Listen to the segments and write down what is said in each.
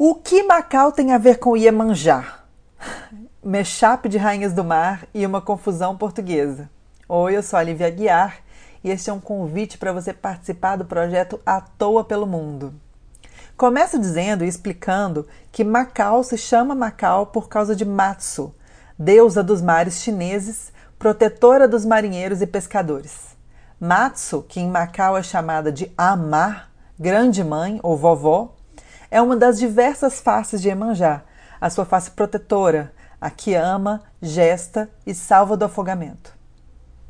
O que Macau tem a ver com Iemanjá? Mechap de Rainhas do Mar e uma confusão portuguesa. Oi, eu sou a Lívia Guiar e este é um convite para você participar do projeto À Toa pelo Mundo. Começo dizendo e explicando que Macau se chama Macau por causa de Matsu, deusa dos mares chineses, protetora dos marinheiros e pescadores. Matsu, que em Macau é chamada de Amar, grande mãe ou vovó, é uma das diversas faces de Emanjá, a sua face protetora, a que ama, gesta e salva do afogamento.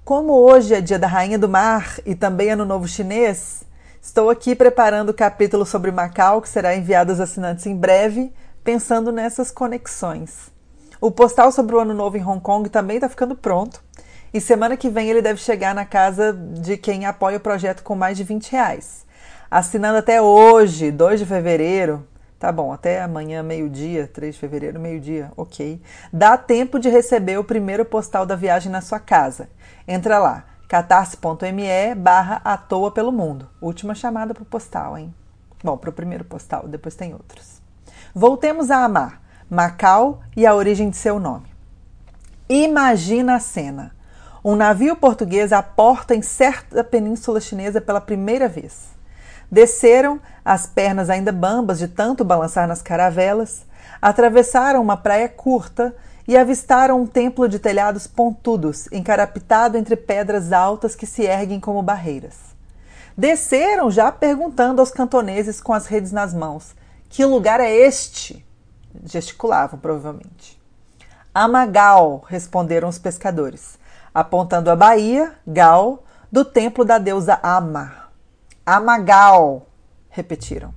Como hoje é dia da Rainha do Mar e também Ano Novo Chinês, estou aqui preparando o capítulo sobre Macau, que será enviado aos assinantes em breve, pensando nessas conexões. O postal sobre o Ano Novo em Hong Kong também está ficando pronto. E semana que vem ele deve chegar na casa de quem apoia o projeto com mais de 20 reais assinando até hoje, 2 de fevereiro, tá bom, até amanhã, meio-dia, 3 de fevereiro, meio-dia, ok. Dá tempo de receber o primeiro postal da viagem na sua casa. Entra lá, catarse.me barra à toa pelo mundo. Última chamada para o postal, hein? Bom, para o primeiro postal, depois tem outros. Voltemos a amar Macau e a origem de seu nome. Imagina a cena. Um navio português aporta em certa península chinesa pela primeira vez. Desceram, as pernas ainda bambas de tanto balançar nas caravelas, atravessaram uma praia curta e avistaram um templo de telhados pontudos, encarapitado entre pedras altas que se erguem como barreiras. Desceram já perguntando aos cantoneses com as redes nas mãos: Que lugar é este? Gesticulavam, provavelmente. Amagal, responderam os pescadores, apontando a baía, Gal, do templo da deusa Ama. Amagal, repetiram.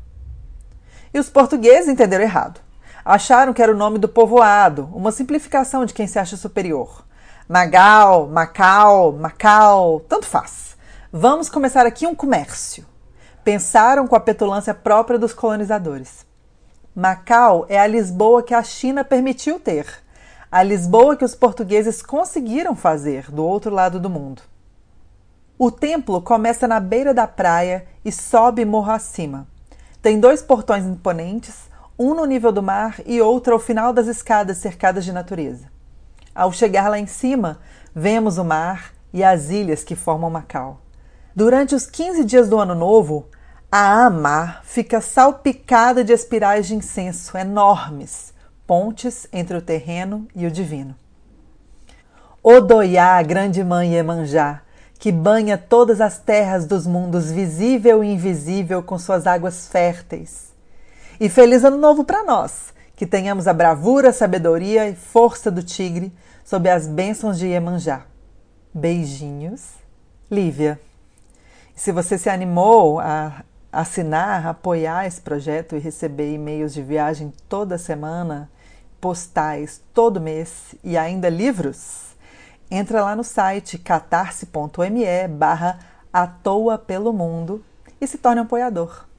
E os portugueses entenderam errado. Acharam que era o nome do povoado, uma simplificação de quem se acha superior. Magal, Macau, Macau, tanto faz. Vamos começar aqui um comércio. Pensaram com a petulância própria dos colonizadores. Macau é a Lisboa que a China permitiu ter, a Lisboa que os portugueses conseguiram fazer do outro lado do mundo. O templo começa na beira da praia e sobe morro acima. Tem dois portões imponentes, um no nível do mar e outro ao final das escadas cercadas de natureza. Ao chegar lá em cima, vemos o mar e as ilhas que formam Macau. Durante os 15 dias do ano novo, a Amar fica salpicada de espirais de incenso enormes, pontes entre o terreno e o divino. Odoiá, grande mãe Emanjá, que banha todas as terras dos mundos visível e invisível com suas águas férteis. E feliz ano novo para nós, que tenhamos a bravura, sabedoria e força do tigre sob as bênçãos de Iemanjá. Beijinhos, Lívia. Se você se animou a assinar, apoiar esse projeto e receber e-mails de viagem toda semana, postais todo mês e ainda livros, entra lá no site catarse.me barra à toa pelo mundo e se torne um apoiador.